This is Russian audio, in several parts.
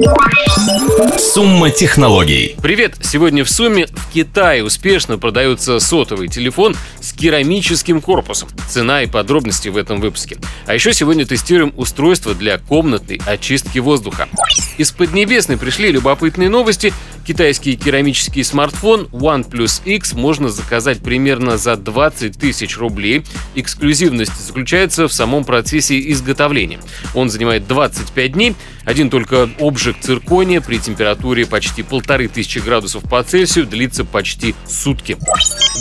Bye. Сумма технологий. Привет! Сегодня в Сумме в Китае успешно продается сотовый телефон с керамическим корпусом. Цена и подробности в этом выпуске. А еще сегодня тестируем устройство для комнатной очистки воздуха. Из Поднебесной пришли любопытные новости. Китайский керамический смартфон OnePlus X можно заказать примерно за 20 тысяч рублей. Эксклюзивность заключается в самом процессе изготовления. Он занимает 25 дней. Один только обжиг циркония при температуре почти полторы тысячи градусов по Цельсию длится почти сутки.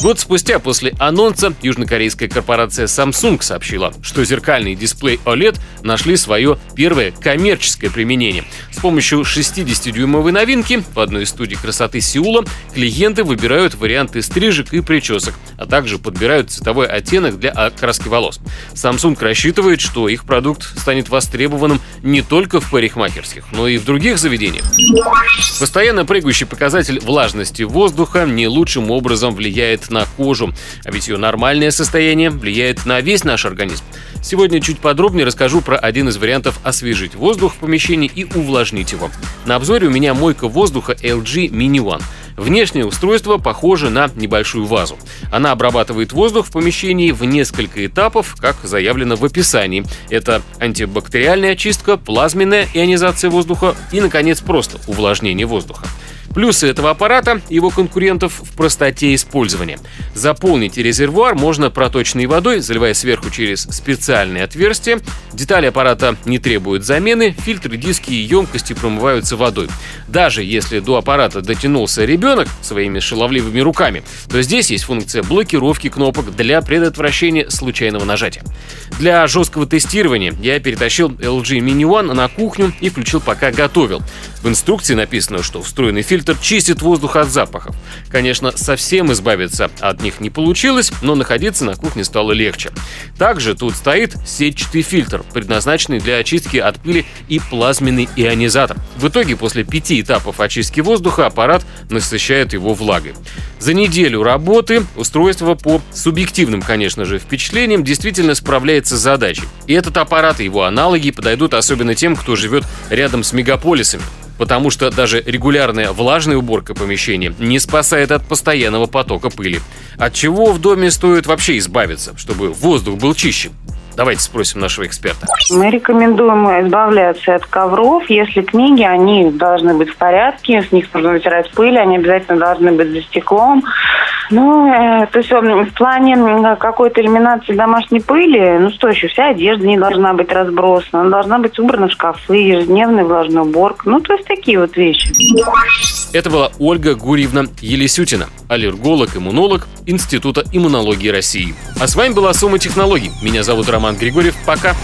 Год спустя после анонса южнокорейская корпорация Samsung сообщила, что зеркальный дисплей OLED нашли свое первое коммерческое применение. С помощью 60-дюймовой новинки в одной из студий красоты Сеула клиенты выбирают варианты стрижек и причесок, а также подбирают цветовой оттенок для окраски волос. Samsung рассчитывает, что их продукт станет востребованным не только в парикмахерских, но и в других заведениях. Постоянно прыгающий показатель влажности воздуха не лучшим образом влияет на кожу, а ведь ее нормальное состояние влияет на весь наш организм. Сегодня чуть подробнее расскажу про один из вариантов освежить воздух в помещении и увлажнить его. На обзоре у меня мойка воздуха LG Mini One. Внешнее устройство похоже на небольшую вазу. Она обрабатывает воздух в помещении в несколько этапов, как заявлено в описании. Это антибактериальная очистка, плазменная ионизация воздуха и, наконец, просто увлажнение воздуха. Плюсы этого аппарата и его конкурентов в простоте использования. Заполнить резервуар можно проточной водой, заливая сверху через специальные отверстия. Детали аппарата не требуют замены, фильтры, диски и емкости промываются водой. Даже если до аппарата дотянулся ребенок своими шаловливыми руками, то здесь есть функция блокировки кнопок для предотвращения случайного нажатия. Для жесткого тестирования я перетащил LG Mini One на кухню и включил пока готовил. В инструкции написано, что встроенный фильтр чистит воздух от запахов. Конечно, совсем избавиться от них не получилось, но находиться на кухне стало легче. Также тут стоит сетчатый фильтр, предназначенный для очистки от пыли и плазменный ионизатор. В итоге, после пяти этапов очистки воздуха, аппарат насыщает его влагой. За неделю работы устройство по субъективным, конечно же, впечатлениям действительно справляется с задачей. И этот аппарат и его аналоги подойдут особенно тем, кто живет рядом с мегаполисами потому что даже регулярная влажная уборка помещения не спасает от постоянного потока пыли. От чего в доме стоит вообще избавиться, чтобы воздух был чище? Давайте спросим нашего эксперта. Мы рекомендуем избавляться от ковров. Если книги, они должны быть в порядке, с них нужно вытирать пыль, они обязательно должны быть за стеклом. Ну, э, то есть в плане какой-то элиминации домашней пыли, ну что еще, вся одежда не должна быть разбросана, она должна быть убрана в шкафы, ежедневная влажная уборка. Ну, то есть такие вот вещи. Это была Ольга Гурьевна Елисютина, аллерголог, иммунолог Института иммунологии России. А с вами была Сумма технологий. Меня зовут Роман Григорьев. Пока.